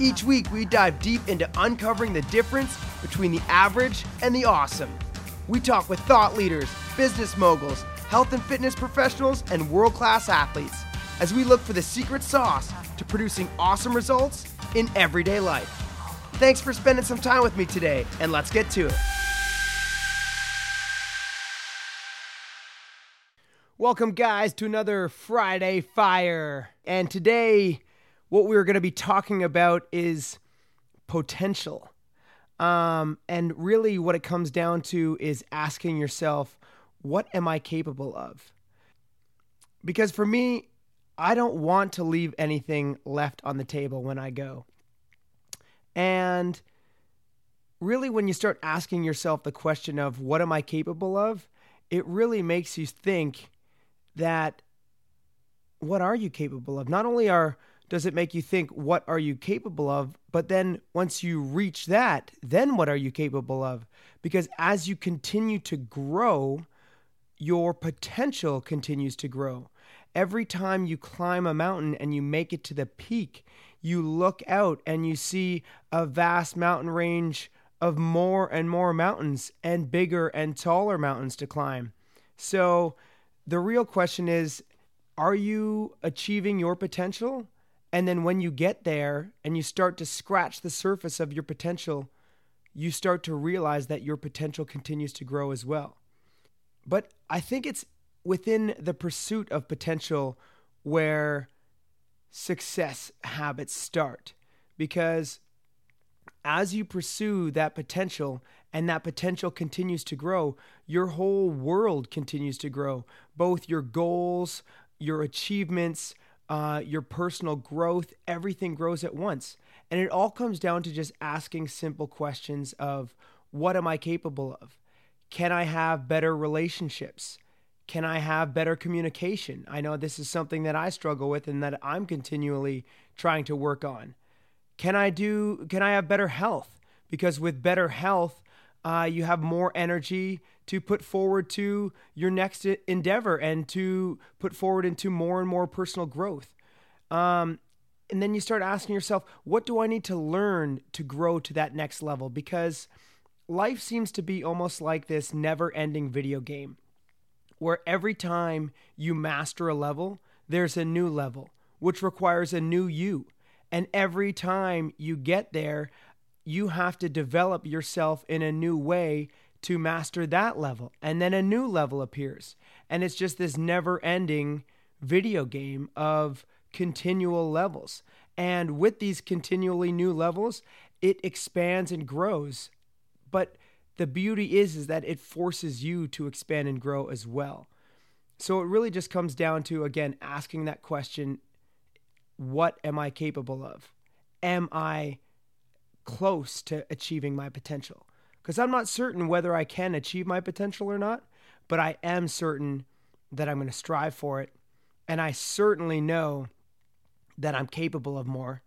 Each week, we dive deep into uncovering the difference between the average and the awesome. We talk with thought leaders, business moguls, health and fitness professionals, and world class athletes as we look for the secret sauce to producing awesome results in everyday life. Thanks for spending some time with me today, and let's get to it. Welcome, guys, to another Friday Fire. And today, what we're going to be talking about is potential. Um, and really, what it comes down to is asking yourself, what am I capable of? Because for me, I don't want to leave anything left on the table when I go. And really, when you start asking yourself the question of what am I capable of, it really makes you think that what are you capable of? Not only are does it make you think what are you capable of, but then once you reach that, then what are you capable of? Because as you continue to grow, your potential continues to grow. Every time you climb a mountain and you make it to the peak, you look out and you see a vast mountain range of more and more mountains and bigger and taller mountains to climb. So the real question is are you achieving your potential? And then when you get there and you start to scratch the surface of your potential, you start to realize that your potential continues to grow as well. But I think it's within the pursuit of potential where success habits start. Because as you pursue that potential and that potential continues to grow, your whole world continues to grow. Both your goals, your achievements, uh, your personal growth, everything grows at once. And it all comes down to just asking simple questions of what am I capable of? Can I have better relationships? Can I have better communication? I know this is something that I struggle with and that I'm continually trying to work on. Can I do can I have better health? Because with better health, uh, you have more energy to put forward to your next endeavor and to put forward into more and more personal growth. Um, and then you start asking yourself, what do I need to learn to grow to that next level? Because life seems to be almost like this never ending video game where every time you master a level, there's a new level, which requires a new you. And every time you get there, you have to develop yourself in a new way to master that level. And then a new level appears. And it's just this never ending video game of continual levels. And with these continually new levels, it expands and grows. But the beauty is is that it forces you to expand and grow as well. So it really just comes down to again asking that question what am I capable of? Am I close to achieving my potential? Because I'm not certain whether I can achieve my potential or not, but I am certain that I'm going to strive for it. And I certainly know that I'm capable of more.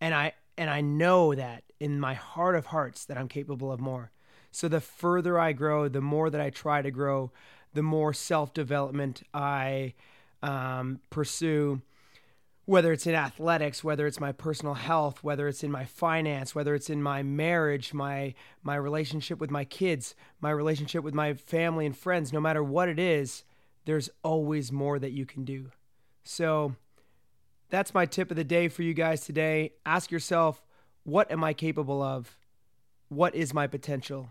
And I and I know that in my heart of hearts that I'm capable of more. So the further I grow, the more that I try to grow, the more self development I um, pursue, whether it's in athletics, whether it's my personal health, whether it's in my finance, whether it's in my marriage, my my relationship with my kids, my relationship with my family and friends, no matter what it is, there's always more that you can do. So that's my tip of the day for you guys today. Ask yourself, what am I capable of? What is my potential?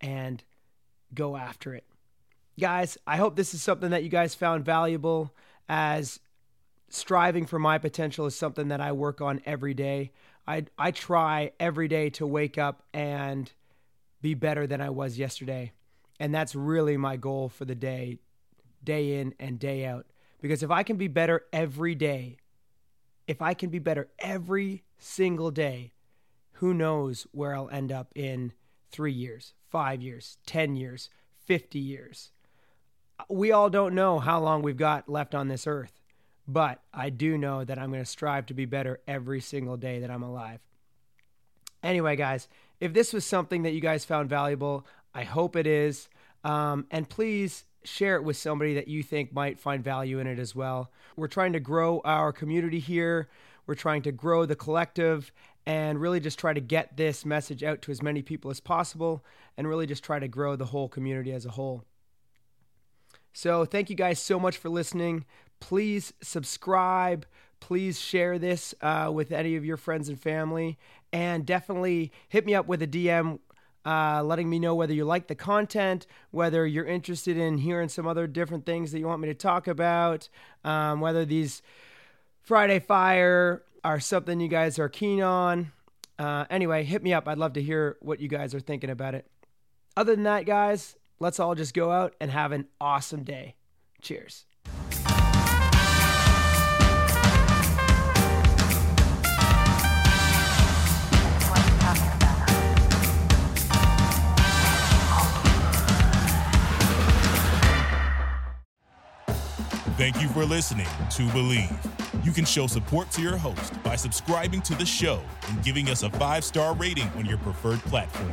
And go after it. Guys, I hope this is something that you guys found valuable as striving for my potential is something that I work on every day. I I try every day to wake up and be better than I was yesterday. And that's really my goal for the day, day in and day out. Because if I can be better every day, if I can be better every single day, who knows where I'll end up in three years, five years, 10 years, 50 years. We all don't know how long we've got left on this earth, but I do know that I'm going to strive to be better every single day that I'm alive. Anyway, guys, if this was something that you guys found valuable, I hope it is. Um, and please share it with somebody that you think might find value in it as well. We're trying to grow our community here. We're trying to grow the collective and really just try to get this message out to as many people as possible and really just try to grow the whole community as a whole. So, thank you guys so much for listening. Please subscribe. Please share this uh, with any of your friends and family. And definitely hit me up with a DM uh, letting me know whether you like the content, whether you're interested in hearing some other different things that you want me to talk about, um, whether these Friday Fire are something you guys are keen on. Uh, anyway, hit me up. I'd love to hear what you guys are thinking about it. Other than that, guys, let's all just go out and have an awesome day. Cheers. Thank you for listening to Bleav. You can show support to your host by subscribing to the show and giving us a five star rating on your preferred platform.